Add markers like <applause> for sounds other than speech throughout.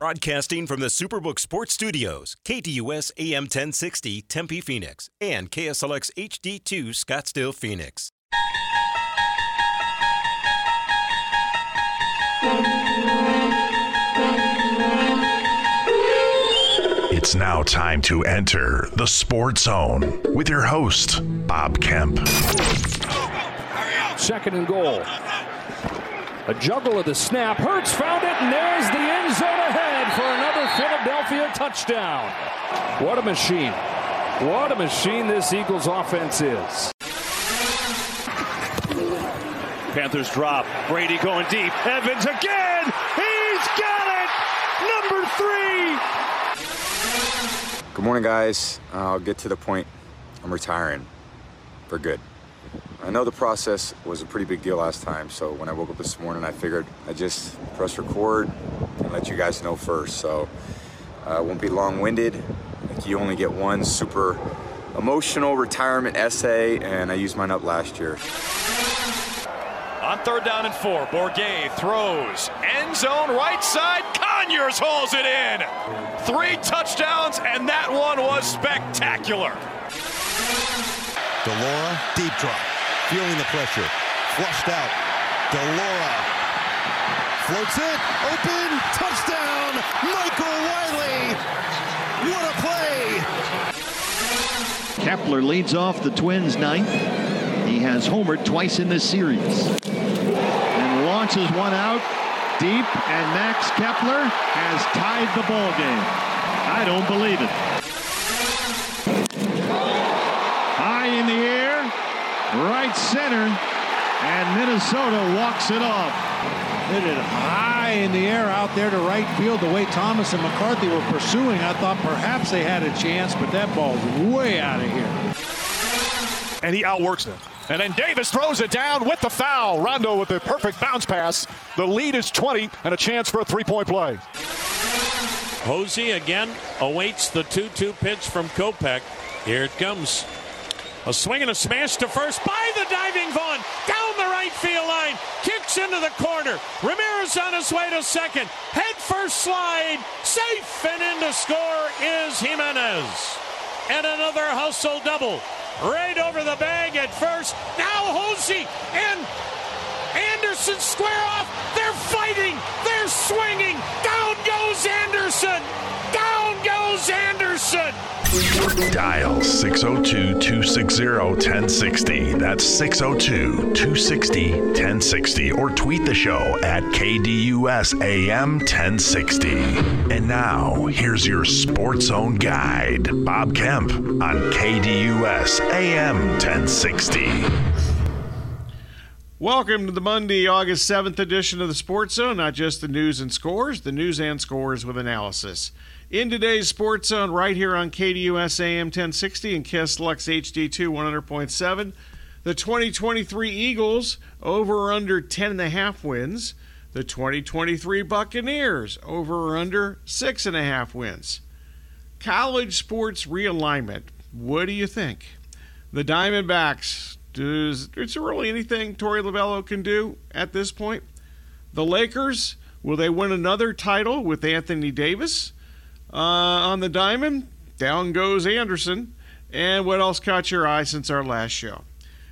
Broadcasting from the Superbook Sports Studios, KDUS AM 1060 Tempe Phoenix and KSLX HD2 Scottsdale Phoenix. It's now time to enter the Sports Zone with your host, Bob Kemp. Second and goal. A juggle of the snap. Hurts found it, and there's the end zone ahead for another Philadelphia touchdown. What a machine. What a machine this Eagles offense is. Panthers drop. Brady going deep. Evans again. He's got it. Number three. Good morning, guys. I'll get to the point. I'm retiring for good. I know the process was a pretty big deal last time, so when I woke up this morning, I figured I'd just press record and let you guys know first. So I uh, won't be long winded. You only get one super emotional retirement essay, and I used mine up last year. On third down and four, Bourguet throws. End zone right side. Conyers hauls it in. Three touchdowns, and that one was spectacular. Delora, deep drop. Feeling the pressure. Flushed out. Delora. Floats it. Open. Touchdown. Michael Wiley. What a play. Kepler leads off the Twins ninth. He has homered twice in this series. And launches one out deep, and Max Kepler has tied the ball game. I don't believe it. High in the air, right center, and Minnesota walks it off. Hit it high in the air out there to right field. The way Thomas and McCarthy were pursuing, I thought perhaps they had a chance, but that ball's way out of here. And he outworks them. And then Davis throws it down with the foul. Rondo with the perfect bounce pass. The lead is 20 and a chance for a three point play. Jose again awaits the 2 2 pitch from Kopech. Here it comes. A swing and a smash to first by the diving Vaughn. Down the right field line. Kicks into the corner. Ramirez on his way to second. Head first slide. Safe and in to score is Jimenez. And another hustle double. Right over the bag at first. Now Jose and Anderson square off. They're fighting. They're swinging. Down goes Anderson. Down goes Anderson. Dial 602 260 1060. That's 602 260 1060. Or tweet the show at KDUS AM 1060. And now, here's your Sports Zone guide, Bob Kemp on KDUS AM 1060. Welcome to the Monday, August 7th edition of the Sports Zone. Not just the news and scores, the news and scores with analysis. In today's Sports Zone, right here on KDUS AM 1060 and KSLX HD2 100.7, the 2023 Eagles over or under 10.5 wins. The 2023 Buccaneers over or under 6.5 wins. College sports realignment. What do you think? The Diamondbacks does is there really anything Torey Lovullo can do at this point? The Lakers will they win another title with Anthony Davis uh, on the diamond? Down goes Anderson. And what else caught your eye since our last show?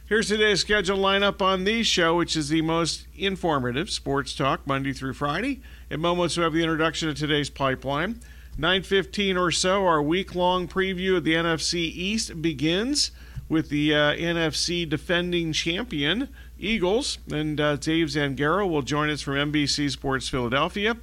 Here's today's scheduled lineup on the show, which is the most informative sports talk Monday through Friday. In moments, we have the introduction of today's pipeline. 9:15 or so, our week-long preview of the NFC East begins with the uh, NFC defending champion Eagles, and uh, Dave Zangaro will join us from NBC Sports Philadelphia.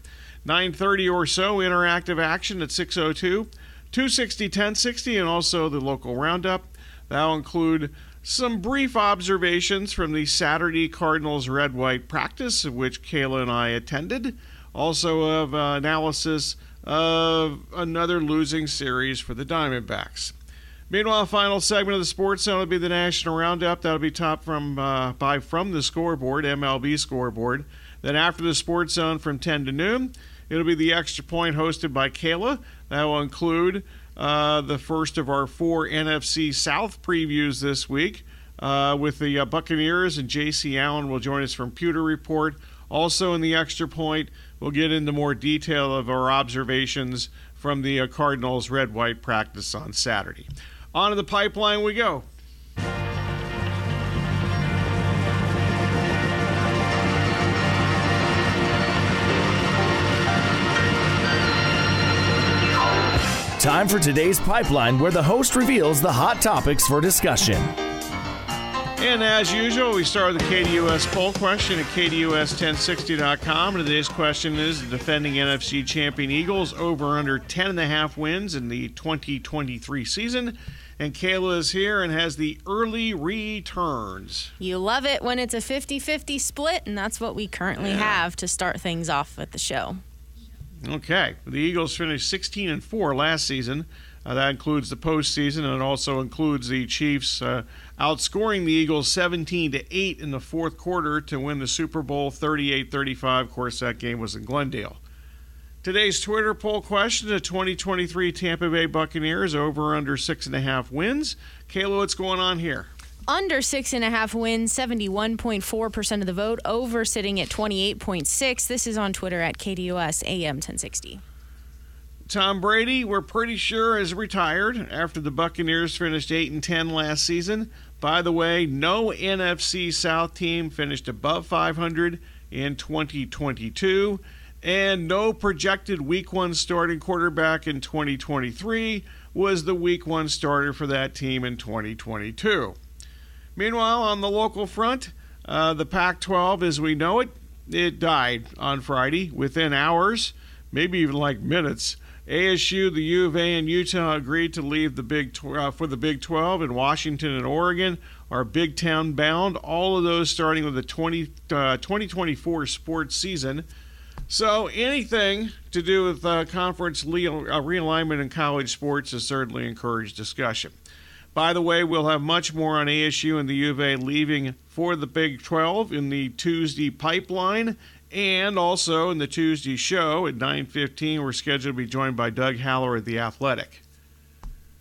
9:30 or so, interactive action at 6:02, 260, 1060, and also the local roundup. That'll include some brief observations from the Saturday Cardinals red white practice, which Kayla and I attended. Also, of uh, analysis of another losing series for the Diamondbacks. Meanwhile, final segment of the Sports Zone will be the National Roundup. That'll be top from uh, by from the scoreboard, MLB scoreboard. Then after the Sports Zone from 10 to noon, it'll be the Extra Point hosted by Kayla. That will include uh, the first of our four NFC South previews this week uh, with the uh, Buccaneers, and J.C. Allen will join us from Pewter Report. Also in the Extra Point, we'll get into more detail of our observations from the uh, Cardinals red white practice on Saturday. On to the pipeline we go. Time for today's pipeline, where the host reveals the hot topics for discussion. And as usual, we start with the KDUS poll question at KDUS1060.com. And today's question is the defending NFC champion Eagles over under 10.5 wins in the 2023 season. And Kayla is here and has the early returns. You love it when it's a 50 50 split, and that's what we currently yeah. have to start things off with the show. Okay, the Eagles finished 16 and four last season. Uh, that includes the postseason, and it also includes the Chiefs uh, outscoring the Eagles 17 to 8 in the fourth quarter to win the Super Bowl 38-35. Of course, that game was in Glendale. Today's Twitter poll question: The 2023 Tampa Bay Buccaneers over under six and a half wins. Kayla, what's going on here? Under six and a half wins, 71.4% of the vote, over sitting at 28.6. This is on Twitter at KDUS AM 1060. Tom Brady, we're pretty sure, is retired after the Buccaneers finished 8 and 10 last season. By the way, no NFC South team finished above 500 in 2022, and no projected Week 1 starting quarterback in 2023 was the Week 1 starter for that team in 2022. Meanwhile, on the local front, uh, the Pac 12 as we know it, it died on Friday within hours, maybe even like minutes. ASU, the U of A, and Utah agreed to leave the Big tw- uh, for the Big 12, and Washington and Oregon are Big Ten bound. All of those starting with the 20, uh, 2024 sports season. So anything to do with uh, conference le- uh, realignment in college sports is certainly encouraged discussion. By the way, we'll have much more on ASU and the U of A leaving for the Big 12 in the Tuesday pipeline. And also in the Tuesday show at 9:15, we're scheduled to be joined by Doug Haller at the Athletic.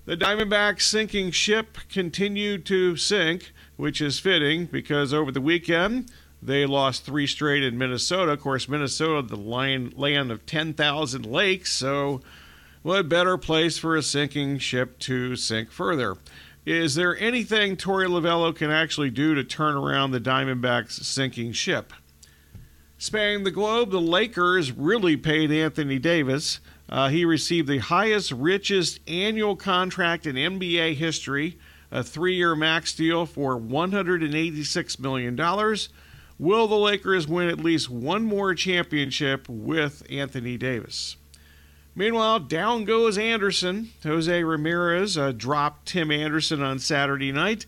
The Diamondbacks sinking ship continued to sink, which is fitting because over the weekend they lost three straight in Minnesota. Of course, Minnesota, the land of 10,000 lakes, so what better place for a sinking ship to sink further? Is there anything Torey Lovullo can actually do to turn around the Diamondbacks' sinking ship? Spanning the globe, the Lakers really paid Anthony Davis. Uh, he received the highest, richest annual contract in NBA history, a three year max deal for $186 million. Will the Lakers win at least one more championship with Anthony Davis? Meanwhile, down goes Anderson. Jose Ramirez uh, dropped Tim Anderson on Saturday night.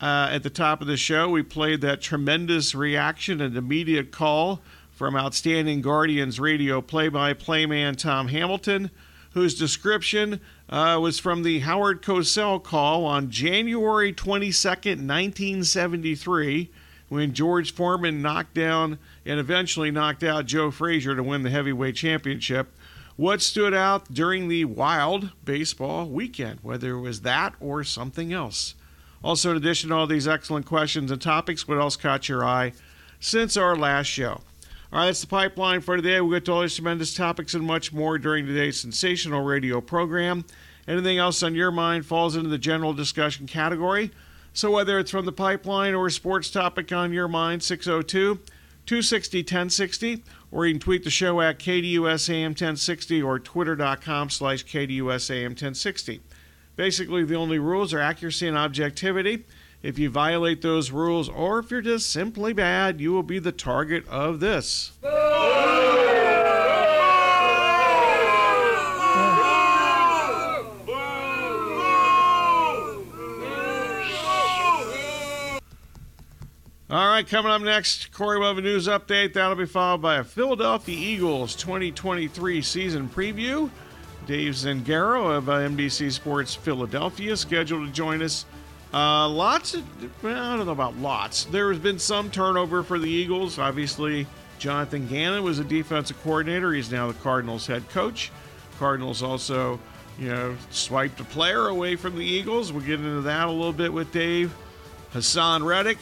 Uh, at the top of the show, we played that tremendous reaction and immediate call from outstanding Guardians radio play by play man Tom Hamilton, whose description uh, was from the Howard Cosell call on January 22nd, 1973, when George Foreman knocked down and eventually knocked out Joe Frazier to win the heavyweight championship. What stood out during the wild baseball weekend, whether it was that or something else? Also, in addition to all these excellent questions and topics, what else caught your eye since our last show? All right, that's the pipeline for today. We'll get to all these tremendous topics and much more during today's sensational radio program. Anything else on your mind falls into the general discussion category. So, whether it's from the pipeline or a sports topic on your mind, 602 260 1060 or you can tweet the show at KDUSAM1060 or twitter.com slash KDUSAM1060. Basically, the only rules are accuracy and objectivity. If you violate those rules, or if you're just simply bad, you will be the target of this. All right, coming up next, Corey will have a news update. That'll be followed by a Philadelphia Eagles 2023 season preview. Dave Zangaro of uh, NBC Sports Philadelphia scheduled to join us. Uh, lots, of, I don't know about lots. There has been some turnover for the Eagles. Obviously, Jonathan Gannon was a defensive coordinator. He's now the Cardinals head coach. Cardinals also, you know, swiped a player away from the Eagles. We'll get into that a little bit with Dave. Haason Reddick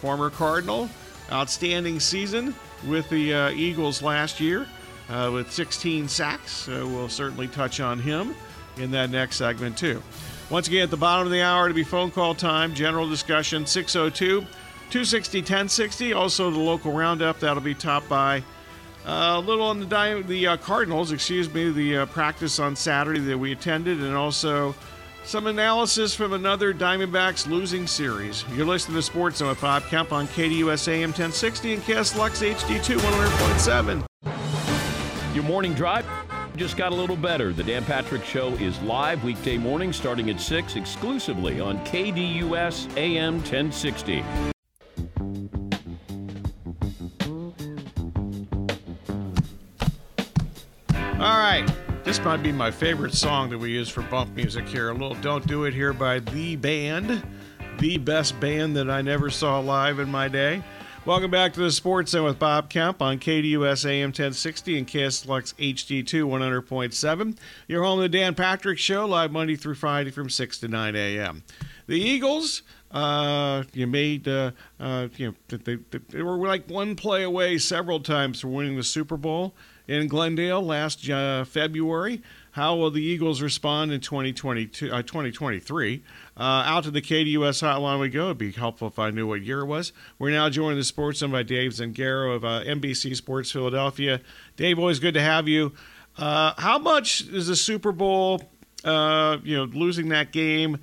former Cardinal. Outstanding season with the uh, Eagles last year. uh, with 16 sacks. So we'll certainly touch on him in that next segment, too. Once again, at the bottom of the hour, to be phone call time, general discussion 602 260 1060. Also, the local roundup that'll be topped by uh, a little on the di- the uh, Cardinals, excuse me, the uh, practice on Saturday that we attended, and also some analysis from another Diamondbacks losing series. You're listening to Sports Zone with Bob Kemp on KDUS AM 1060 and KSLUX HD2 100.7. Your morning drive just got a little better. The Dan Patrick Show is live weekday morning starting at 6 exclusively on KDUS AM 1060. All right. This might be my favorite song that we use for bump music here. A little Don't Do It Here by The Band, the best band that I never saw live in my day. Welcome back to the Sports Zone with Bob Kemp on KDUS AM 1060 and KSLUX HD2 100.7. You're home to the Dan Patrick Show, live Monday through Friday from 6 to 9 a.m. The Eagles, uh, you made, uh, uh, you know, they, they, they were like one play away several times from winning the Super Bowl in Glendale last uh, February. How will the Eagles respond in 2022, uh, 2023? Uh, out to the KDUS hotline we go. It'd be helpful if I knew what year it was. We're now joined the sports by Dave Zangaro of uh, NBC Sports Philadelphia. Dave, always good to have you. Uh, how much is the Super Bowl, uh, you know, losing that game?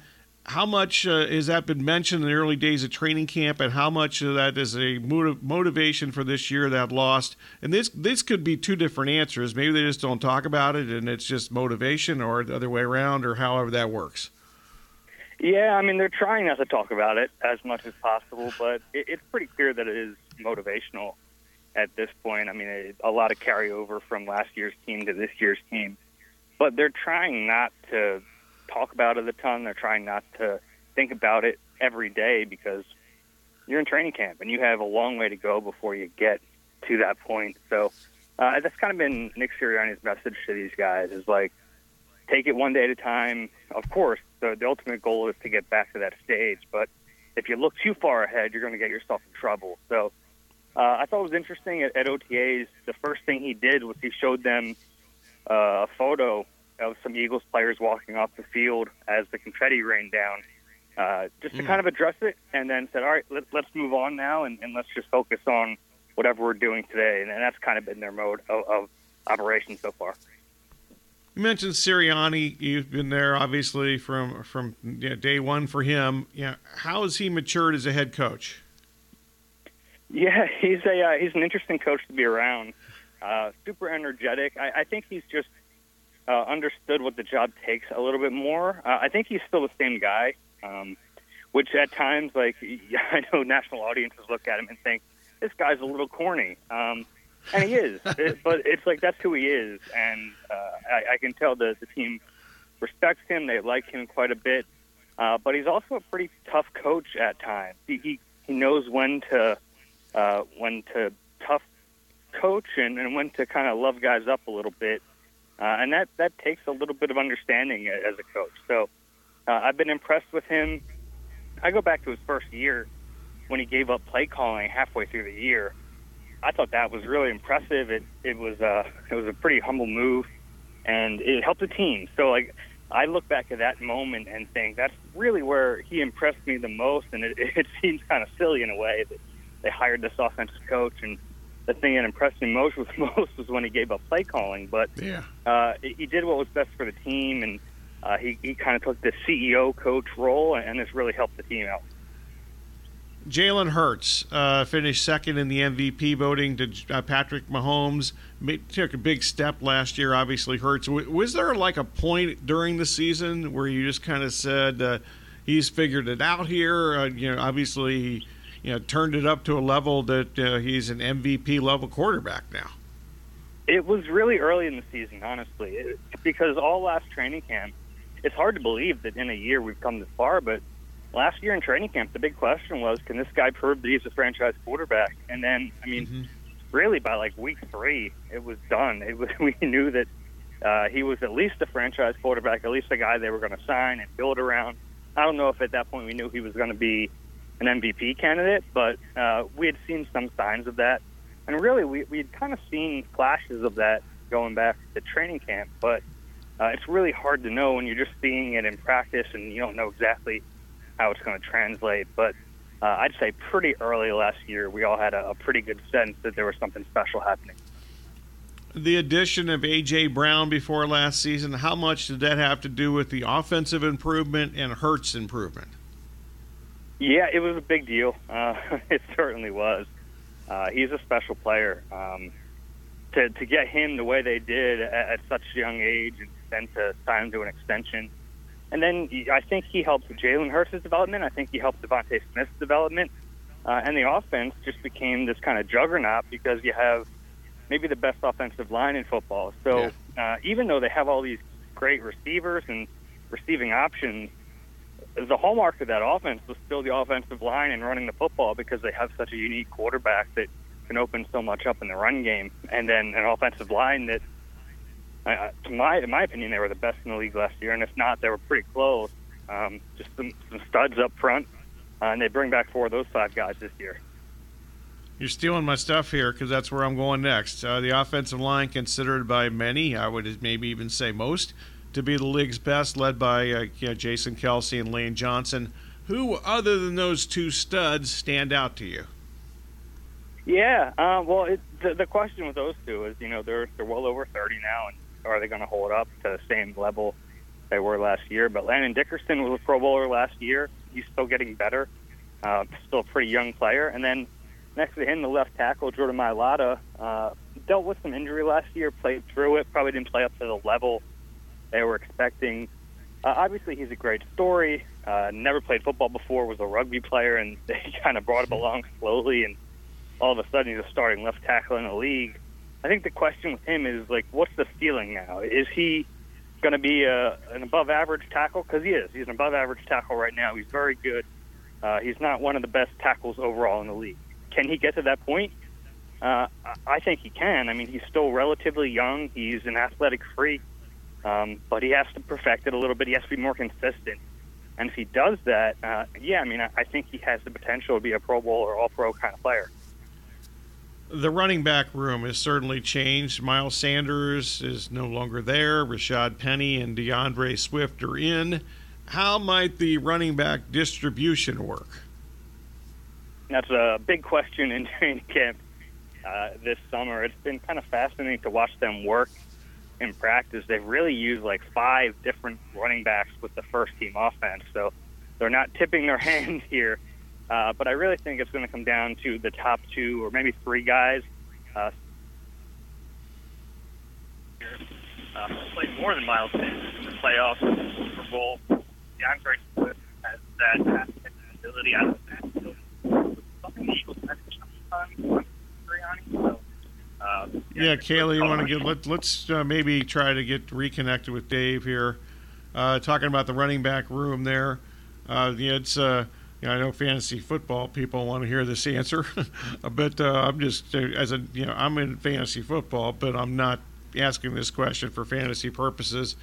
How much uh, has that been mentioned in the early days of training camp, and how much of that is a motiv- motivation for this year that lost? And this this could be two different answers. Maybe they just don't talk about it, and it's just motivation, or the other way around, or however that works. Yeah, I mean they're trying not to talk about it as much as possible, but it, it's pretty clear that it is motivational at this point. I mean, it, a lot of carryover from last year's team to this year's team, but they're trying not to talk about it a ton. They're trying not to think about it every day because you're in training camp and you have a long way to go before you get to that point. So uh, that's kind of been Nick Sirianni's message to these guys is like, take it one day at a time. Of course, the, the ultimate goal is to get back to that stage, but if you look too far ahead, you're going to get yourself in trouble. So uh, I thought it was interesting at, at OTAs. The first thing he did was he showed them uh, a photo of some Eagles players walking off the field as the confetti rained down, uh, just to mm. kind of address it, and then said, "All right, let, let's move on now, and, and let's just focus on whatever we're doing today." And, and that's kind of been their mode of, of operation so far. You mentioned Sirianni. You've been there, obviously, from from you know, day one for him. Yeah, how has he matured as a head coach? Yeah, <laughs> he's a uh, he's an interesting coach to be around. Uh, super energetic. I, I think he's just uh, understood what the job takes a little bit more. Uh, I think he's still the same guy, um, which at times, like <laughs> I know national audiences look at him and think this guy's a little corny, um, and he is. <laughs> it, but it's like that's who he is, and uh, I, I can tell the the team respects him. They like him quite a bit, uh, but he's also a pretty tough coach at times. He he, he knows when to uh, when to tough coach and, and when to kind of love guys up a little bit. Uh, and that, that takes a little bit of understanding as a coach. So uh, I've been impressed with him. I go back to his first year when he gave up play calling halfway through the year. I thought that was really impressive. It it was uh, it was a pretty humble move, and it helped the team. So like I look back at that moment and think that's really where he impressed me the most. And it, <laughs> it seems kind of silly in a way that they hired this offensive coach and the thing that impressed me most was <laughs> most was when he gave up play calling. But yeah, uh, he did what was best for the team, and uh, he he kind of took the CEO coach role, and this really helped the team out. Jalen Hurts uh, finished second in the MVP voting to uh, Patrick Mahomes. Made, took a big step last year. Obviously, Hurts. Was there like a point during the season where you just kind of said uh, he's figured it out here? Uh, you know, obviously you know, turned it up to a level that uh, he's an MVP level quarterback now? It was really early in the season, honestly, it, because all last training camp, it's hard to believe that in a year we've come this far. But last year in training camp, the big question was, can this guy prove that he's a franchise quarterback? And then, I mean, mm-hmm. really by like week three, it was done. It was <laughs> we knew that uh, he was at least a franchise quarterback, at least a guy they were going to sign and build around. I don't know if at that point we knew he was going to be an MVP candidate, but uh, we had seen some signs of that. And really, we we had kind of seen flashes of that going back to training camp, but uh, it's really hard to know when you're just seeing it in practice and you don't know exactly how it's going to translate. But uh, I'd say pretty early last year, we all had a, a pretty good sense that there was something special happening. The addition of A.J. Brown before last season, how much did that have to do with the offensive improvement and Hurts improvement? Yeah, it was a big deal. <laughs> Uh, it certainly was. Uh, he's a special player. Um, to to get him the way they did at, at such a young age, and then to sign him to an extension, and then I think he helped Jalen Hurts' development. I think he helped DeVonta Smith's development, uh, and the offense just became this kind of juggernaut because you have maybe the best offensive line in football. So uh, even though they have all these great receivers and receiving options, the hallmark of that offense was still the offensive line and running the football because they have such a unique quarterback that can open so much up in the run game, and then an offensive line that, uh, to my in my opinion, they were the best in the league last year, and if not, they were pretty close. Um, just some, some studs up front, uh, and they bring back four of those five guys this year. You're stealing my stuff here because that's where I'm going next. Uh, the offensive line, considered by many, I would maybe even say most, to be the league's best, led by uh, you know, Jason Kelce and Lane Johnson. Who, other than those two studs, stand out to you? Yeah, uh, well, it, the, the question with those two is, you know, they're they're well over 30 now, and are they going to hold up to the same level they were last year? But Landon Dickerson was a Pro Bowler last year. He's still getting better. Uh, still a pretty young player. And then next to him, the left tackle Jordan Mailata uh, dealt with some injury last year, played through it, probably didn't play up to the level they were expecting. Uh, obviously, he's a great story. Uh, never played football before, was a rugby player, and <laughs> they kind of brought him along slowly and all of a sudden he's a starting left tackle in the league. I think the question with him is like, what's the ceiling now? Is he going to be a, an above average tackle? Because he is. He's an above average tackle right now. He's very good. Uh, he's not one of the best tackles overall in the league. Can he get to that point? Uh, I think he can. I mean, he's still relatively young. He's an athletic freak, um, but he has to perfect it a little bit. He has to be more consistent. And if he does that, uh, yeah, I mean, I, I think he has the potential to be a Pro Bowl or All Pro kind of player the running back room has certainly changed. Miles Sanders is no longer there. Rashad Penny and D'Andre Swift are in. How might the running back distribution work? That's a big question in training camp uh, this summer. It's been kind of fascinating to watch them work in practice. They've really used like five different running backs with the first team offense, so they're not tipping their <laughs> hand here. Uh, but I really think it's going to come down to the top two or maybe three guys. Uh, uh, played more than Miles Sanders in the playoffs, Super Bowl. D'Andre Swift has that ability out of that. Something the Eagles message sometimes. So, uh, yeah, Kayla, you want to get let, let's uh, maybe try to get reconnected with Dave here, uh, talking about the running back room there. Uh, yeah, it's uh, you know, I know fantasy football people want to hear this answer, <laughs> but uh, I'm just uh, as a you know I'm in fantasy football, but I'm not asking this question for fantasy purposes.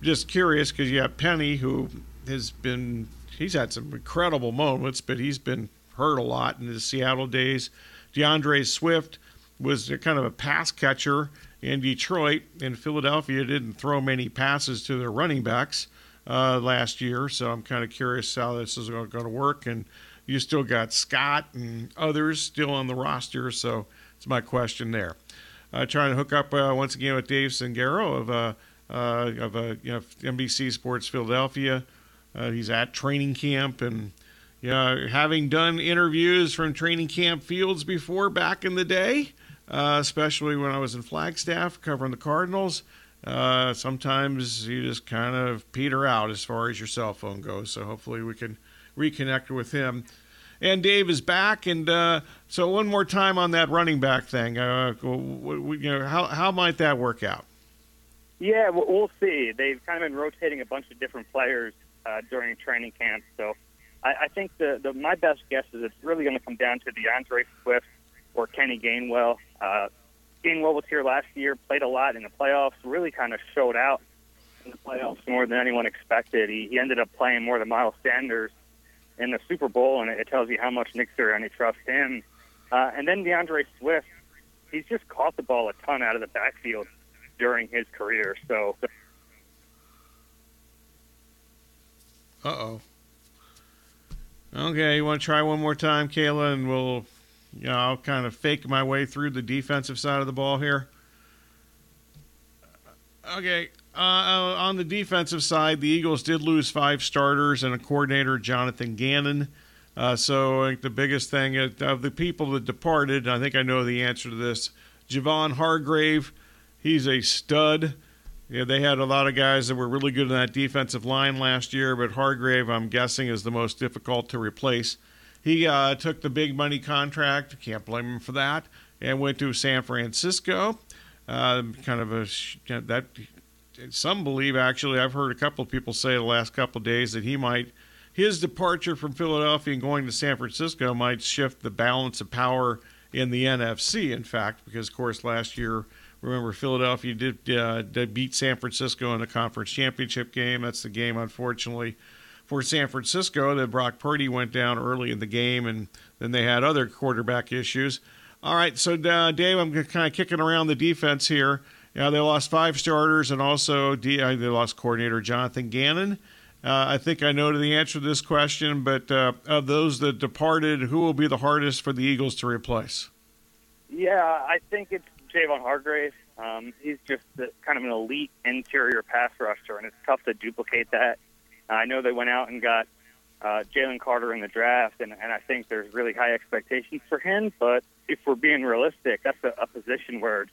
just curious because you have Penny who has been he's had some incredible moments, but he's been hurt a lot in the Seattle days. D'Andre Swift was kind of a pass catcher in Detroit, and Philadelphia didn't throw many passes to their running backs uh, last year. So I'm kind of curious how this is going to work. And you still got Scott and others still on the roster. So it's my question there. Uh, trying to hook up uh, once again with Dave Zangaro of uh, uh of uh, you know, NBC Sports Philadelphia. Uh, he's at training camp and know, having done interviews from training camp fields before back in the day, especially when I was in Flagstaff covering the Cardinals uh, sometimes you just kind of peter out as far as your cell phone goes. So hopefully we can reconnect with him. And Dave is back, and uh, so one more time on that running back thing. Uh, you know, how how might that work out? Yeah, we'll see. They've kind of been rotating a bunch of different players uh, during training camp, so I, I think the, the my best guess is it's really going to come down to D'Andre Swift or Kenny Gainwell. Uh, Gainwell was here last year, played a lot in the playoffs, really kind of showed out in the playoffs more than anyone expected. He, he ended up playing more than Miles Sanders in the Super Bowl, and it tells you how much Nick Sirianni trusts him. Uh, and then D'Andre Swift, he's just caught the ball a ton out of the backfield during his career. So. Uh oh. Okay, you want to try one more time, Kayla, and we'll, you know, I'll kind of fake my way through the defensive side of the ball here. Okay, uh, uh, on the defensive side, the Eagles did lose five starters and a coordinator, Jonathan Gannon. Uh, so I think the biggest thing of the people that departed, I think I know the answer to this. Javon Hargrave, he's a stud. Yeah, they had a lot of guys that were really good in that defensive line last year, but Hargrave, I'm guessing, is the most difficult to replace. He uh, took the big money contract, can't blame him for that, and went to San Francisco. Uh, kind of a that some believe actually I've heard a couple of people say the last couple of days that he might his departure from Philadelphia and going to San Francisco might shift the balance of power in the NFC. In fact, because of course last year, remember Philadelphia did, uh, did beat San Francisco in a conference championship game. That's the game, unfortunately, for San Francisco that Brock Purdy went down early in the game, and then they had other quarterback issues. All right, so uh, Dave, I'm kind of kicking around the defense here. Yeah, they lost five starters, and also D- uh, they lost coordinator Jonathan Gannon. Uh, I think I know the answer to this question, but uh, of those that departed, who will be the hardest for the Eagles to replace? Yeah, I think it's Javon Hargrave. Um, he's just the, kind of an elite interior pass rusher, and it's tough to duplicate that. I know they went out and got uh, Jalen Carter in the draft, and, and I think there's really high expectations for him. But if we're being realistic, that's a, a position where it's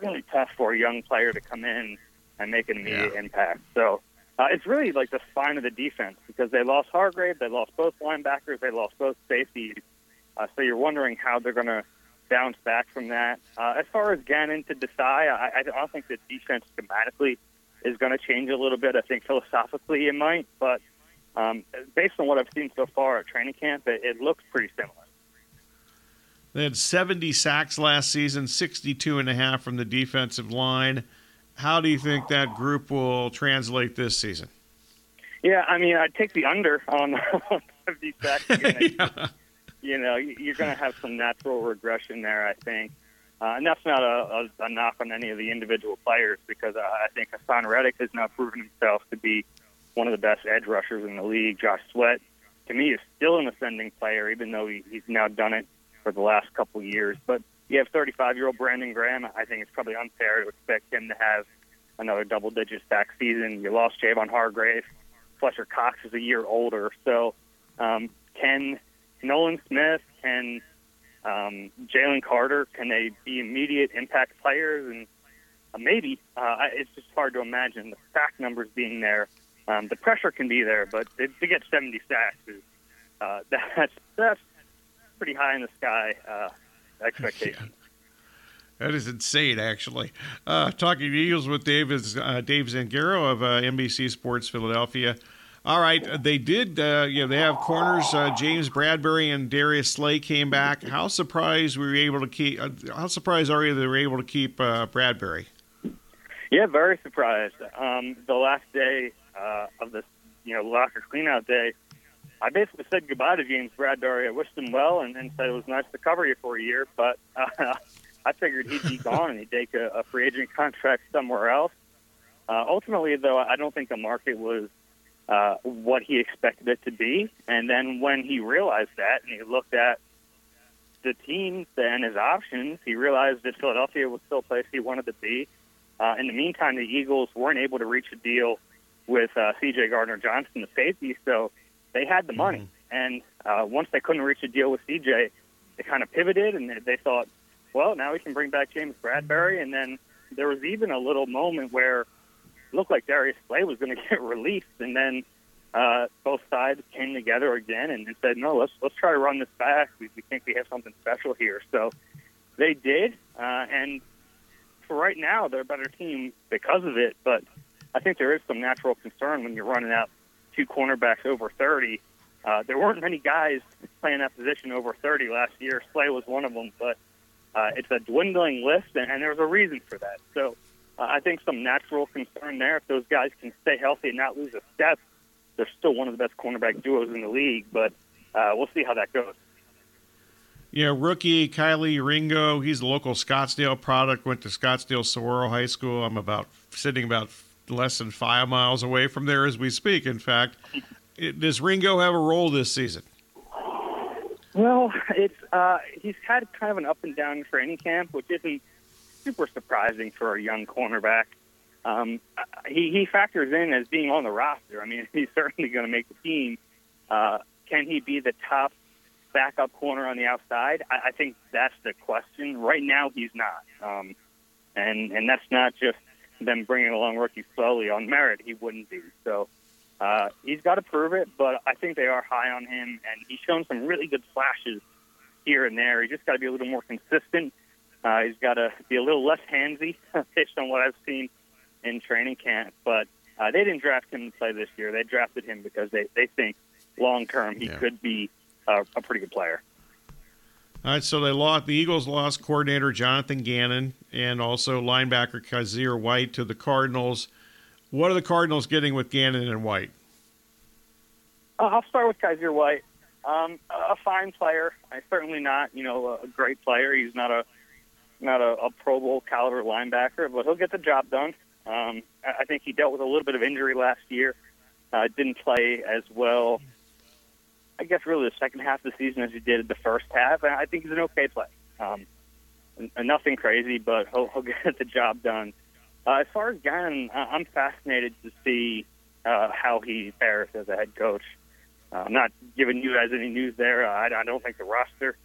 really tough for a young player to come in and make an immediate yeah. impact. So uh, it's really like the spine of the defense because they lost Hargrave, they lost both linebackers, they lost both safeties. Uh, so you're wondering how they're going to bounce back from that. Uh, as far as Gannon to Desai, I, I don't think the defense schematically is going to change a little bit. I think philosophically it might, but um, based on what I've seen so far at training camp, it, it looks pretty similar. They had 70 sacks last season, 62 and a half from the defensive line. How do you think that group will translate this season? Yeah, I mean, I'd take the under on <laughs> 70 sacks. <laughs> yeah. You know, you're going to have some natural regression there, I think. Uh, and that's not a, a, a knock on any of the individual players because uh, I think Haason Reddick has now proven himself to be one of the best edge rushers in the league. Josh Sweat, to me, is still an ascending player, even though he, he's now done it for the last couple of years. But you have 35 year old Brandon Graham. I think it's probably unfair to expect him to have another double digit sack season. You lost Javon Hargrave. Fletcher Cox is a year older. So um, can Nolan Smith, can um, Jalen Carter, can they be immediate impact players? And uh, maybe. Uh, it's just hard to imagine the sack numbers being there. Um, the pressure can be there, but to, get 70 sacks is uh, <laughs> that's that's pretty high in the sky uh, expectation. <laughs> Yeah. That is insane, actually. Uh, talking Eagles with Dave is uh, Dave Zangaro of uh, NBC Sports Philadelphia. All right, they did. Uh, you know, they have corners. Uh, James Bradberry and Darius Slay came back. How surprised were you able to keep? Uh, how surprised are you that they were able to keep Bradberry? Yeah, very surprised. Um, the last day of this, you know, locker cleanout day, I basically said goodbye to James Bradberry. I wished him well and, and said it was nice to cover you for a year, but uh, <laughs> I figured he'd be gone and he'd take a, a free agent <laughs> contract somewhere else. Uh, ultimately, though, I don't think the market was uh, what he expected it to be. And then when he realized that and he looked at the teams and his options, he realized that Philadelphia was still a place he wanted to be. Uh, in the meantime, the Eagles weren't able to reach a deal with uh, C.J. Gardner Johnson, the safety, so they had the money. Mm-hmm. And uh, once they couldn't reach a deal with CJ, they kind of pivoted and they thought, well, now we can bring back James Bradberry. And then there was even a little moment where looked like Darius Slay was going <laughs> to get released. And then uh, both sides came together again and, and said, no, let's let's try to run this back. We, we think we have something special here. So they did. Uh, and for right now, they're a better team because of it. But I think there is some natural concern when you're running out two cornerbacks over 30. Uh, there weren't many guys playing that position over 30 last year. Slay was one of them, but uh, it's a dwindling list, and, and there's a reason for that. So uh, I think some natural concern there. If those guys can stay healthy and not lose a step, they're still one of the best cornerback duos in the league. But uh, we'll see how that goes. Yeah, rookie Kelee Ringo. He's a local Scottsdale product. Went to Scottsdale Saguaro High School. I'm about sitting about less than five miles away from there as we speak. In fact, <laughs> it, does Ringo have a role this season? Well, it's uh, he's had kind of an up and down training camp, which isn't super surprising for a young cornerback. Um, he he factors in as being on the roster. I mean, <laughs> he's certainly going to make the team. Uh, can he be the top backup corner on the outside? I, I think that's the question. Right now, he's not, um, and and that's not just them bringing along rookies slowly on merit. He wouldn't be so. Uh, he's got to prove it, but I think they are high on him, and he's shown some really good flashes here and there. He just got to be a little more consistent. Uh, he's got to be a little less handsy, <laughs> based on what I've seen in training camp. But uh, they didn't draft him to play this year. They drafted him because they they think long term he Yeah. could be uh, a pretty good player. All right, so they lost. The Eagles lost coordinator Jonathan Gannon and also linebacker Kyzir White to the Cardinals. What are the Cardinals getting with Gannon and White? Uh, I'll start with Kyzir White. Um, a fine player. I certainly not, you know, a great player. He's not a not a, a Pro Bowl caliber linebacker, but he'll get the job done. Um, I think he dealt with a little bit of injury last year. Uh, didn't play as well. I guess really the second half of the season as he did the first half. And I think he's an okay play. Um, nothing crazy, but he'll, he'll <laughs> get the job done. Uh, as far as Gannon, I'm fascinated to see uh, how he fares as a head coach. Uh, I'm not giving you guys any news there. I, I don't think the roster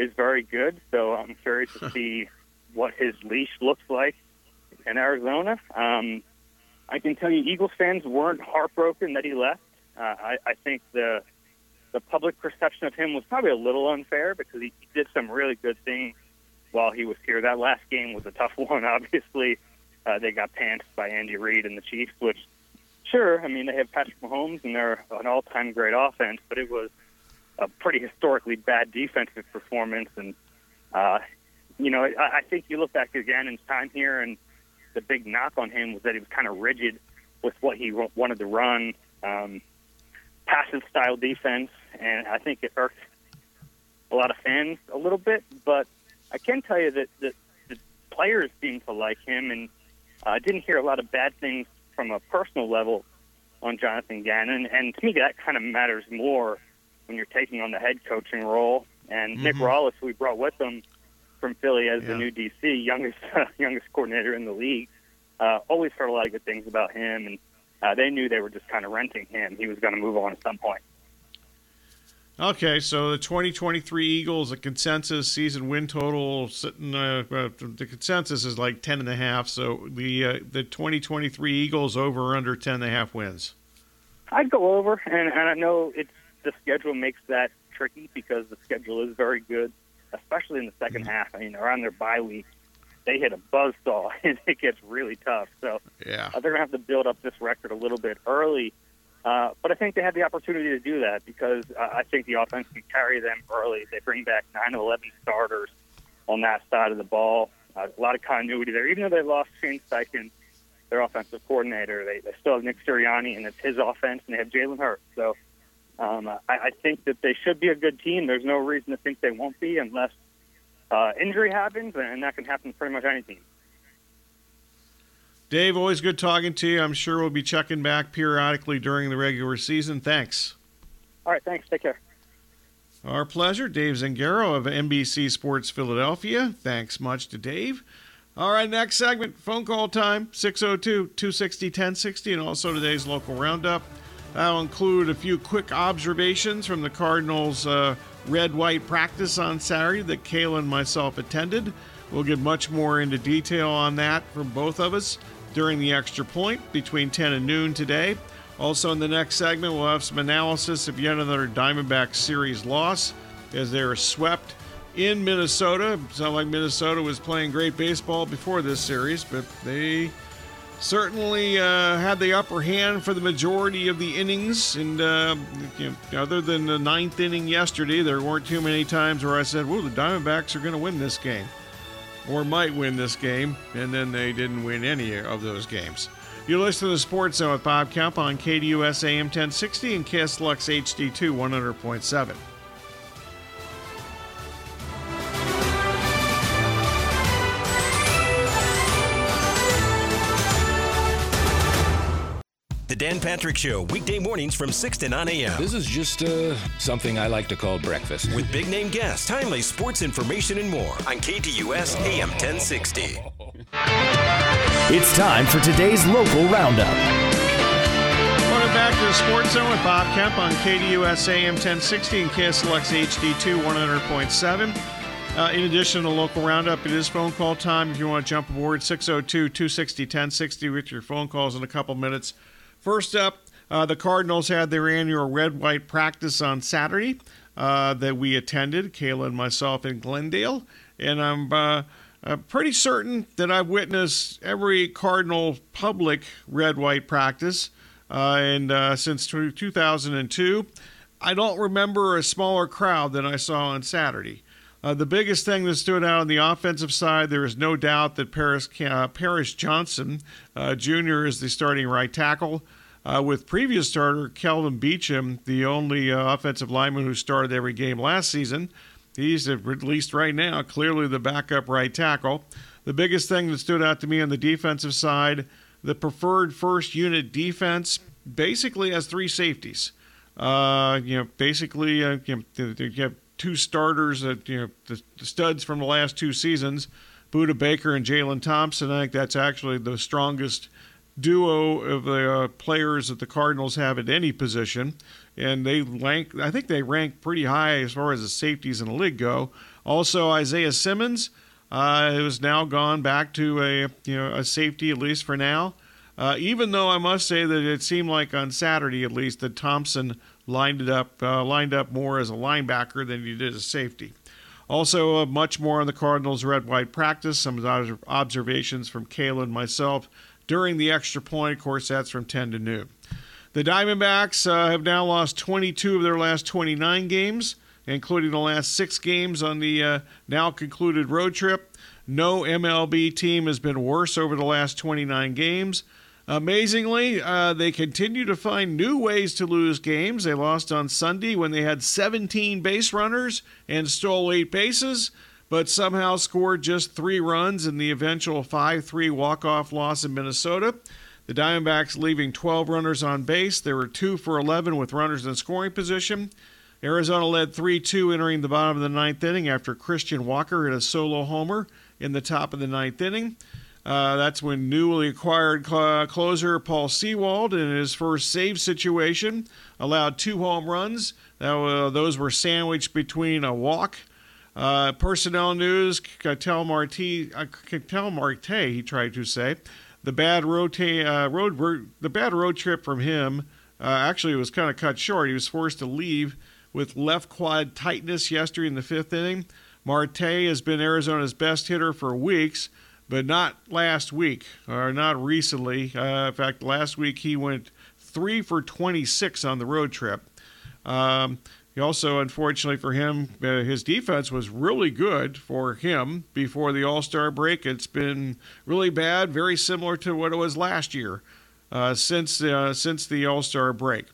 is very good, so I'm curious to <laughs> see what his leash looks like in Arizona. Um, I can tell you, Eagles fans weren't heartbroken that he left. Uh, I, I think the the public perception of him was probably a little unfair because he, he did some really good things while he was here. That last game was a tough <laughs> one, obviously. Uh, they got pantsed by Andy Reid and the Chiefs, which, sure, I mean, they have Patrick Mahomes and they're an all time great offense, but it was a pretty historically bad defensive performance. And, uh, you know, I, I think you look back at Gannon's time here, and the big knock on him was that he was kind of rigid with what he wanted to run, um, passive style defense, and I think it irked a lot of fans a little bit. But I can tell you that the, the players seem to like him, and I didn't hear a lot of bad things from a personal level on Jonathan Gannon. And to me, that kind of matters more when you're taking on the head coaching role. And Nick Mhm. Rallis, who we brought with him from Philly as the new DC, youngest <laughs> youngest coordinator in the league, uh, always heard a lot of good things about him, and uh, they knew they were just kind of renting him. He was going to move on at some point. Okay, so the 2023 Eagles, the consensus season win total sitting, uh, the consensus is like 10 and a half. So the uh, the 2023 Eagles over or under 10 and a half wins. I'd go over, and, and I know it's the schedule makes that tricky because the schedule is very good, especially in the 2nd half. I mean, around their bye week, they hit a buzzsaw, <laughs> and it gets really tough. So Yeah. uh, they're going to have to build up this record a little bit early. Uh, but I think they have the opportunity to do that because uh, I think the offense can carry them early. They bring back 9 of 11 starters on that side of the ball. Uh, a lot of continuity there. Even though they lost Shane Steichen, their offensive coordinator, they, they still have Nick Sirianni, and it's his offense, and they have Jalen Hurts. So um, I, I think that they should be a good team. There's no reason to think they won't be unless uh, injury happens, and that can happen to pretty much any team. Dave, always good talking to you. I'm sure we'll be checking back periodically during the regular season. Thanks. All right, thanks. Take care. Our pleasure. Dave Zangaro of NBC Sports Philadelphia. Thanks much to Dave. All right, next segment, phone call time 602 260 1060, and also today's local roundup. That'll include a few quick observations from the Cardinals' uh, red white practice on Saturday that Kayla and myself attended. We'll get much more into detail on that from both of us during the extra point between 10 and noon today. Also, in the next segment, we'll have some analysis of yet another Diamondback series loss as they were swept in Minnesota. Sound like Minnesota was playing great baseball before this series, but they certainly uh, had the upper hand for the majority of the innings. And uh, you know, other than the ninth inning yesterday, there weren't too many times where I said, "Well, the Diamondbacks are going to win this game." or might win this game, and then they didn't win any of those games. You listen to the Sports Zone with Bob Kemp on KDUS AM 1060 and KSLux HD2 100.7. The Dan Patrick Show, weekday mornings from 6 to 9 a.m. This is just uh, something I like to call breakfast. With big name guests, timely sports information, and more on KDUS AM 1060. It's time for today's local roundup. Welcome back to the Sports Zone with Bob Kemp on KDUS AM 1060 and KSLX HD2 100.7. Uh, in addition to the local roundup, it is phone call time. If you want to jump aboard, 602 260 1060 with your phone calls in a couple minutes. First up, uh, the Cardinals had their annual red white practice on Saturday uh, that we attended, Kayla and myself in Glendale. And I'm uh, uh, pretty certain that I've witnessed every Cardinal public red white practice. Uh, and uh, since 2002, I don't remember a smaller crowd than I saw on Saturday. Uh, the biggest thing that stood out on the offensive side, there is no doubt that Paris, uh, Paris Johnson uh, Jr. is the starting right tackle. Uh, with previous starter Kelvin Beachum, the only uh, offensive lineman who started every game last season, he's at least right now clearly the backup right tackle. The biggest thing that stood out to me on the defensive side, the preferred first unit defense basically has three safeties. Uh, you know, basically, you know, you have two starters that you know the, the, studs from the last two seasons, Budda Baker and Jalen Thompson. I think that's actually the strongest duo of the uh, players that the Cardinals have at any position, and they rank. I think they rank pretty high as far as the safeties in the league go. Also, Isaiah Simmons uh, has now gone back to a you know a safety at least for now. Uh, even though I must say that it seemed like on Saturday at least that Thompson lined it up uh, lined up more as a linebacker than he did as safety. Also, uh, much more on the Cardinals' red white practice. Some observations from Kayla and myself during the extra point. Of course, that's from 10 to noon. The Diamondbacks uh, have now lost 22 of their last 29 games, including the last six games on the uh, now concluded road trip. No MLB team has been worse over the last 29 games. Amazingly, uh, they continue to find new ways to lose games. They lost on Sunday when they had 17 base runners and stole eight bases, but somehow scored just three runs in the eventual 5 3 walk off loss in Minnesota. The Diamondbacks leaving 12 runners on base. There were 2 for 11 with runners in scoring position. Arizona led 3 2 entering the bottom of the ninth inning after Christian Walker hit a solo homer in the top of the ninth inning. Uh, that's when newly acquired cl- closer Paul Sewald, in his first save situation, allowed two home runs. uh, those were sandwiched between a walk. Uh, personnel news: Ketel Marte, uh, Ketel Marte, he tried to say, the bad road, uh, road the bad road trip from him. Actually, was kind of cut short. He was forced to leave with left quad tightness yesterday in the fifth inning. Marte has been Arizona's best hitter for weeks but not last week or not recently. Uh, in fact, last week he went three for 26 on the road trip. Um, he also, unfortunately for him, uh, his defense was really good for him before the All Star break. It's been really bad, very similar to what it was last year uh, since uh, since the All Star break.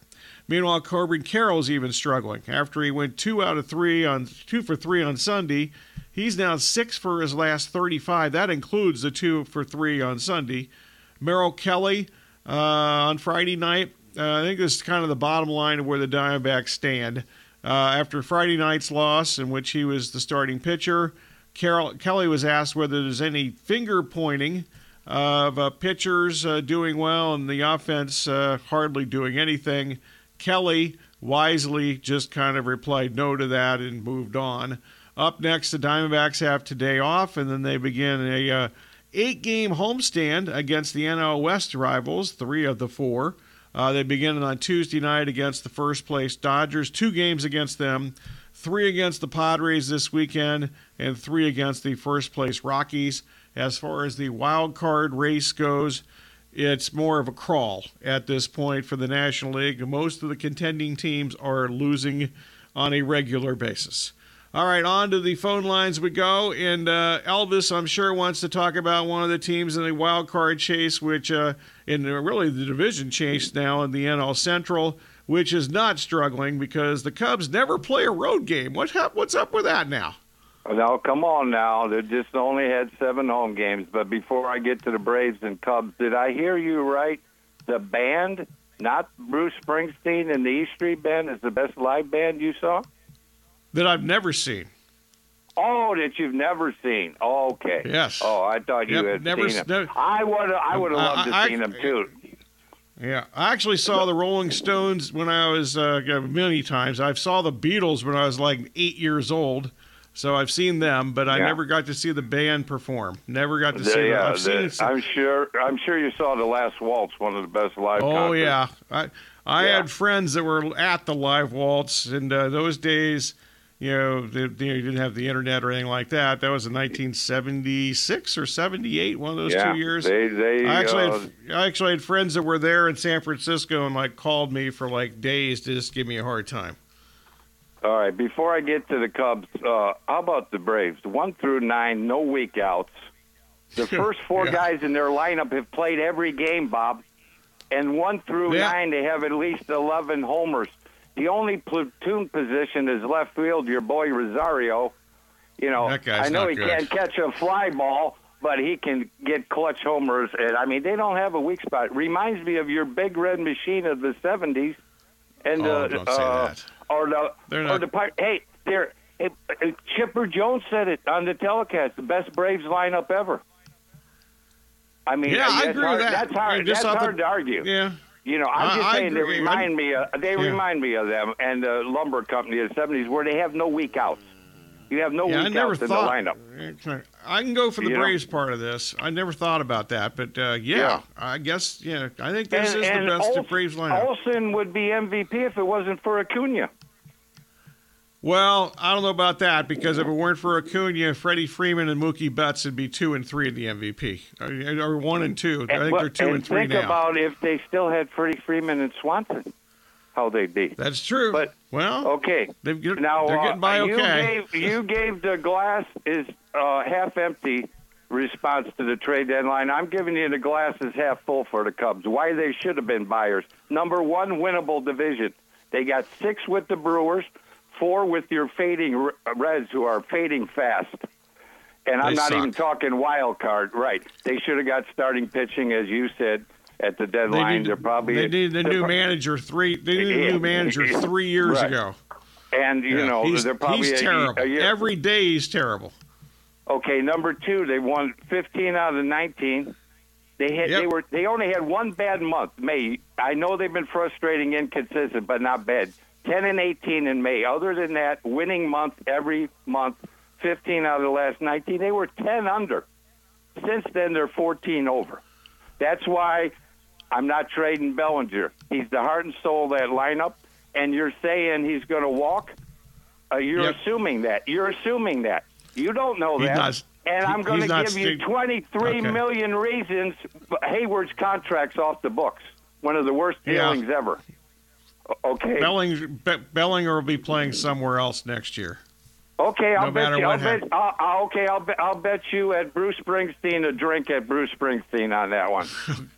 Meanwhile, Corbin Carroll's even struggling after he went two out of three on two for three on Sunday. He's now six for his last 35. That includes the two for three on Sunday. Merrill Kelly uh, on Friday night. Uh, I think this is kind of the bottom line of where the Diamondbacks stand. Uh, after Friday night's loss, in which he was the starting pitcher, Carol, Kelly was asked whether there's any finger pointing of uh, pitchers uh, doing well and the offense uh, hardly doing anything. Kelly wisely just kind of replied no to that and moved on. Up next, the Diamondbacks have today off, and then they begin a uh, eight-game homestand against the NL West rivals, three of the four. Uh, they begin on Tuesday night against the first-place Dodgers, two games against them, three against the Padres this weekend, and three against the first-place Rockies. As far as the wild card race goes, it's more of a crawl at this point for the National League. Most of the contending teams are losing on a regular basis. All right, on to the phone lines we go. And uh, Elvis, I'm sure, wants to talk about one of the teams in the wild card chase, which uh, in really the division chase now in the NL Central, which is not struggling because the Cubs never play a road game. What what's up with that now? No, come on now. They just only had seven home games. But before I get to the Braves and Cubs, did I hear you right? The band not Bruce Springsteen and the E Street Band is the best live band you saw? That I've never seen. Oh, that you've never seen. Oh, okay. Yes. Oh, I thought you Yep, had never seen them. no- I would. I would have loved to I- have seen them too. Yeah, I actually saw the Rolling Stones when I was uh, many times. I saw the Beatles when I was like eight years old, so I've seen them, but I Yeah. never got to see the band perform. Never got to The- see them. yeah, I've seen the- some- I'm sure. I'm sure you saw the Last Waltz, one of the best live. Oh concerts. yeah, I I Yeah. had friends that were at the live waltz, and uh, those days, you know, they, they didn't have the internet or anything like that. That was in 1976 or 78, one of those Yeah, two years. they- they, I actually uh, had, I actually had friends that were there in San Francisco and like called me for like days to just give me a hard time. All right. Before I get to the Cubs, uh, how about the Braves? One through nine, no week outs. The <laughs> first four Yeah. guys in their lineup have played every game, Bob. And one through Yeah. nine, they have at least 11 homers. The only platoon position is left field. Your boy Rosario. You know, I know he good. can't catch a fly ball, but he can get clutch homers. And I mean, they don't have a weak spot. Reminds me of your big red machine of the 70s. And Oh, uh, don't say uh, that. Or the They're or the part. hey, they're hey, Chipper Jones said it on the telecast. The best Braves lineup ever. I mean, Yeah, I that's agree with that. That's I hard. just That's hard the- to argue. Yeah. You know, I'm I- just I saying they remind me. Of, they Yeah. remind me of them and the lumber company of the '70s, where they have no weak outs. You have no Yeah, I never outs in thought. the lineup. I can go for the You know? Braves part of this. I never thought about that, but uh, yeah, Yeah. I guess yeah. I think this and, is and the best Ol- Braves lineup. Olson would be MVP if it wasn't for Acuna. Well, I don't know about that because if it weren't for Acuna, Freddie Freeman and Mookie Betts would be two and three in the MVP, or, or one and two. I think But- they're two and, three think now. about if they still had Freddie Freeman and Swanson, how they'd be. That's true. But well, okay, they've get, now they're uh, getting by you okay. gave you <laughs> gave the glass is uh, half empty response to the trade deadline. I'm giving you the glass is half full for the Cubs. Why they should have been buyers. Number one, winnable division. They got six with the Brewers, four with your fading Reds, who are fading fast. And I'm They not suck. even talking wild card. Right? They should have got starting pitching, as you said at the They deadline. need, are probably they needed the new manager three. They needed a new manager <laughs> three years Right. ago. And you Yeah, know he's, they're probably he's a- terrible. a Every day he's terrible. Okay, number two, they won 15 out of 19. They had they were they only had one bad month, May. I know they've been frustrating, inconsistent, but not bad. 10 and 18 in May. Other than that, winning month every month. 15 out of the last 19. They were 10 under. Since then, they're 14 over. That's why I'm not trading Bellinger. He's the heart and soul of that lineup. And you're saying he's going to walk? Uh, you're Yep. assuming that. You're assuming that. You don't know He's that. not- and I'm going to give you sti- 23 Okay. million reasons Hayward's contract's off the books. One of the worst Yeah. dealings ever. Okay. Bellinger, Be- Bellinger will be playing somewhere else next year. Okay, I'll No bet matter you. I'll what bet. I'll, I'll- okay, I'll bet. I'll bet you at Bruce Springsteen a drink at Bruce Springsteen on that one. <laughs>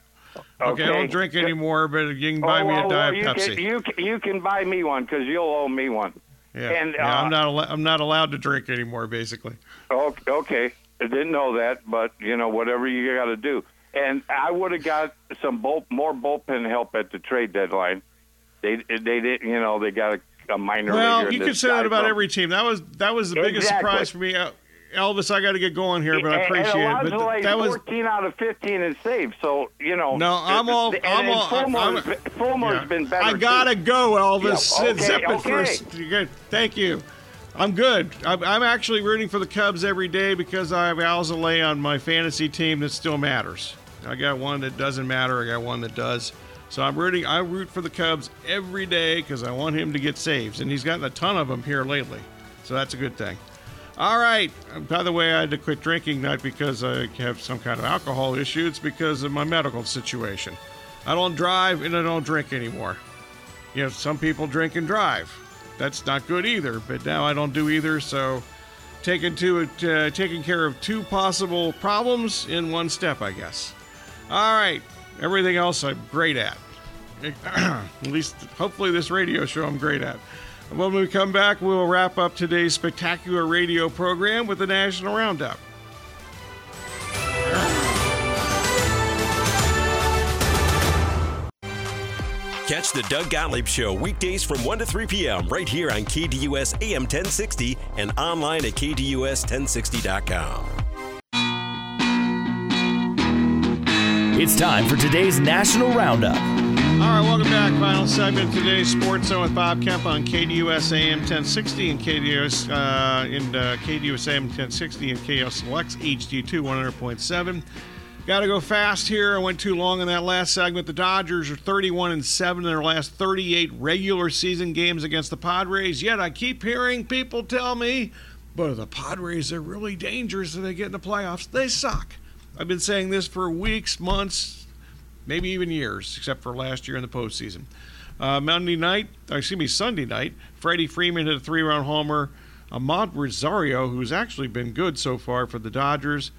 Okay, I don't drink anymore, but you can buy Oh, me a well, Diet you Pepsi. Can, you can, you can buy me one because you'll owe me one. yeah, and, yeah, uh, I'm not. Al- I'm not allowed to drink anymore. Basically. Oh, okay. I didn't know that, but you know whatever you got to do. And I would have got some bull, more bullpen help at the trade deadline. They they did you know they got a, a minor. Well, you can say that about every team. That was that was the biggest surprise for me. Elvis, I got to get going here, but I And- appreciate and it. But th- that was 14 out of 15 in saves. So you know. No, I'm all- And, I'm and all- Fulmer's, I'm- Fulmer's Yeah. been better. I gotta too. go, Elvis. Yeah, okay, Zip it okay. first. Thank you. I'm good. I'm, I'm actually rooting for the Cubs every day because I have Alzolay on my fantasy team that still matters. I got one that doesn't matter. I got one that does. So I'm rooting. I root for the Cubs every day because I want him to get saves, and he's gotten a ton of them here lately. So that's a good thing. All right. By the way, I had to quit drinking not because I have some kind of alcohol issue. It's because of my medical situation. I don't drive and I don't drink anymore. You know, some people drink and drive. That's not good either. But now I don't do either. So, taking to it, uh, taking care of two possible problems in one step, I guess. All right. Everything else I'm great at. <clears throat> at least, hopefully, this radio show I'm great at. When we come back, we'll wrap up today's spectacular radio program with the National Roundup. Catch the Doug Gottlieb Show weekdays from 1 to 3 p.m. right here on KDUS AM 1060 and online at KDUS1060.com. It's time for today's National Roundup. All right, welcome back. Final segment of today's Sports Zone with Bob Kemp on KDUS AM 1060 and KDUS uh, in uh, KDUS AM 1060 and KSLX HD2 100.7. Got to go fast here. I went too long in that last segment. The Dodgers are 31 and 7 in their last 38 regular season games against the Padres. Yet I keep hearing people tell me, but the Padres are really dangerous if they get in the playoffs. They suck. I've been saying this for weeks, months, maybe even years, except for last year in the postseason. Uh, Monday night, excuse me, Sunday night, Freddie Freeman hit a three-run homer. Amed Rosario, who's actually been good so far for the Dodgers,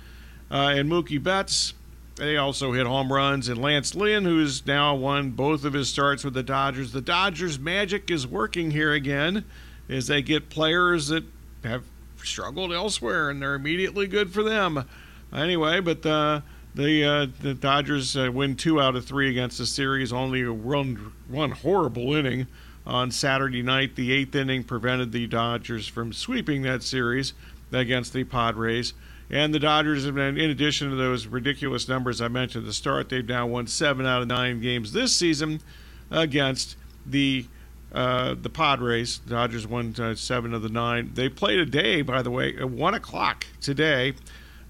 uh, and Mookie Betts, they also hit home runs. And Lance Lynn, who's now won both of his starts with the Dodgers. The Dodgers' magic is working here again as they get players that have struggled elsewhere, and they're immediately good for them. Anyway, but uh, the uh, the Dodgers uh, win two out of three against the series. Only one one horrible inning on Saturday night. The eighth inning prevented the Dodgers from sweeping that series against the Padres. And the Dodgers, have been, in addition to those ridiculous numbers I mentioned at the start, they've now won seven out of nine games this season against the uh, the Padres. The Dodgers won uh, seven of the nine. They played a day, by the way, at one o'clock today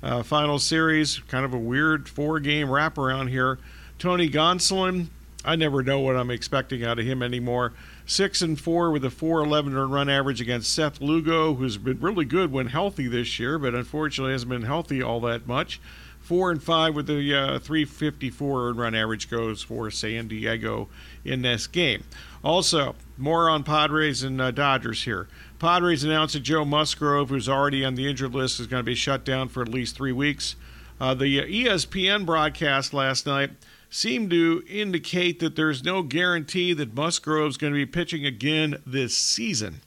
uh, final series. Kind of a weird four game wraparound here. Tony Gonsolin, I never know what I'm expecting out of him anymore. Six and four with a 4.11 run average against Seth Lugo, who's been really good when healthy this year, but unfortunately hasn't been healthy all that much. Four and five with the uh, 354 run average goes for San Diego in this game. Also, more on Padres and uh, Dodgers here. Padres announced that Joe Musgrove, who's already on the injured list, is going to be shut down for at least three weeks. Uh, the ESPN broadcast last night seemed to indicate that there's no guarantee that Musgrove's going to be pitching again this season.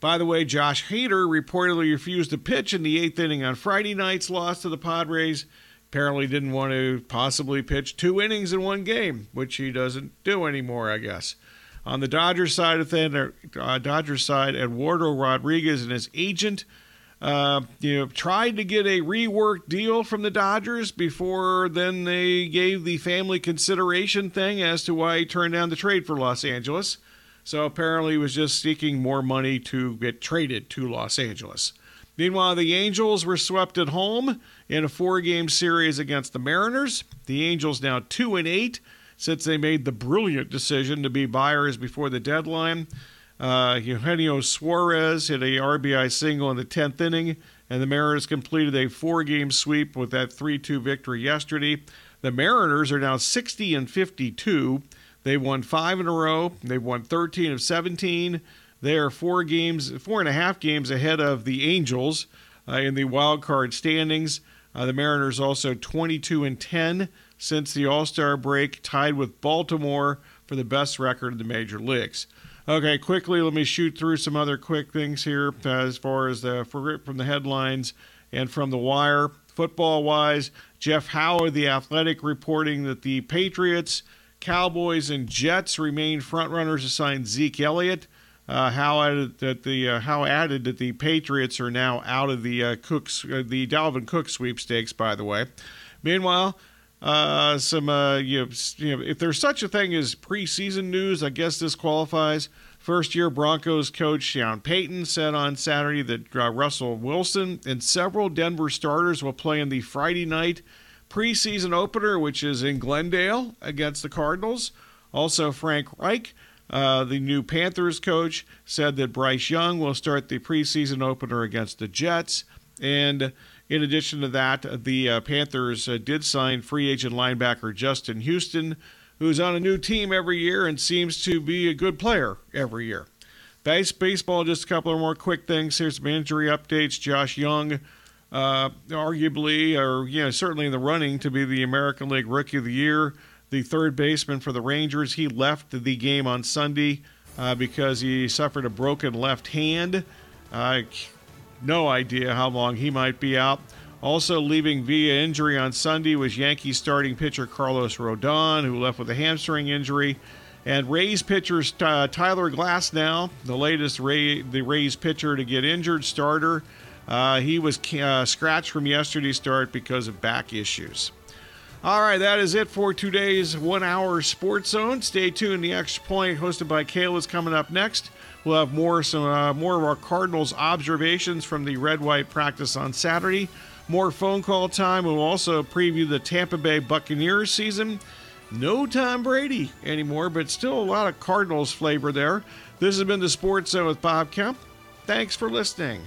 By the way, Josh Hader reportedly refused to pitch in the eighth inning on Friday night's loss to the Padres. Apparently, didn't want to possibly pitch two innings in one game, which he doesn't do anymore, I guess. On the Dodgers side of things, uh, Dodgers side, Eduardo Rodriguez and his agent, uh, you know, tried to get a reworked deal from the Dodgers before then they gave the family consideration thing as to why he turned down the trade for Los Angeles. So apparently, he was just seeking more money to get traded to Los Angeles. Meanwhile, the Angels were swept at home in a four-game series against the Mariners. The Angels now two and eight since they made the brilliant decision to be buyers before the deadline. Uh, Eugenio Suarez hit a RBI single in the 10th inning, and the Mariners completed a four game sweep with that 3 2 victory yesterday. The Mariners are now 60 and 52. They won five in a row. They've won 13 of 17. They are four games, four and a half games ahead of the Angels uh, in the wild card standings. Uh, the Mariners also 22 and 10 since the All Star break, tied with Baltimore for the best record in the major leagues. Okay, quickly, let me shoot through some other quick things here as far as the from the headlines and from the wire. Football wise, Jeff Howard, the athletic, reporting that the Patriots, Cowboys, and Jets remain frontrunners to sign Zeke Elliott. Uh, Howe added that the uh, Howe added that the Patriots are now out of the uh, Cooks uh, the Dalvin Cook sweepstakes. By the way, meanwhile, uh, some uh, you, know, you know, if there's such a thing as preseason news, I guess this qualifies. First year Broncos coach Sean Payton said on Saturday that uh, Russell Wilson and several Denver starters will play in the Friday night preseason opener, which is in Glendale against the Cardinals. Also, Frank Reich, uh, the new Panthers coach, said that Bryce Young will start the preseason opener against the Jets. And in addition to that, the uh, Panthers uh, did sign free agent linebacker Justin Houston, who's on a new team every year and seems to be a good player every year. Base baseball, just a couple of more quick things. Here's some injury updates. Josh Jung, uh, arguably, or you know, certainly in the running to be the American League Rookie of the Year. The third baseman for the Rangers, he left the game on Sunday uh, because he suffered a broken left hand. Uh, no idea how long he might be out. Also leaving via injury on Sunday was Yankees starting pitcher Carlos Rodon, who left with a hamstring injury. And Rays pitcher uh, Tyler Glasnow, the latest Ray, the Rays pitcher to get injured, starter. Uh, he was uh, scratched from yesterday's start because of back issues. All right, that is it for today's one hour sports zone. Stay tuned. The extra point hosted by Kayla is coming up next. We'll have more some uh, more of our Cardinals observations from the red white practice on Saturday. More phone call time. We'll also preview the Tampa Bay Buccaneers season. No Tom Brady anymore, but still a lot of Cardinals flavor there. This has been the Sports Zone with Bob Kemp. Thanks for listening.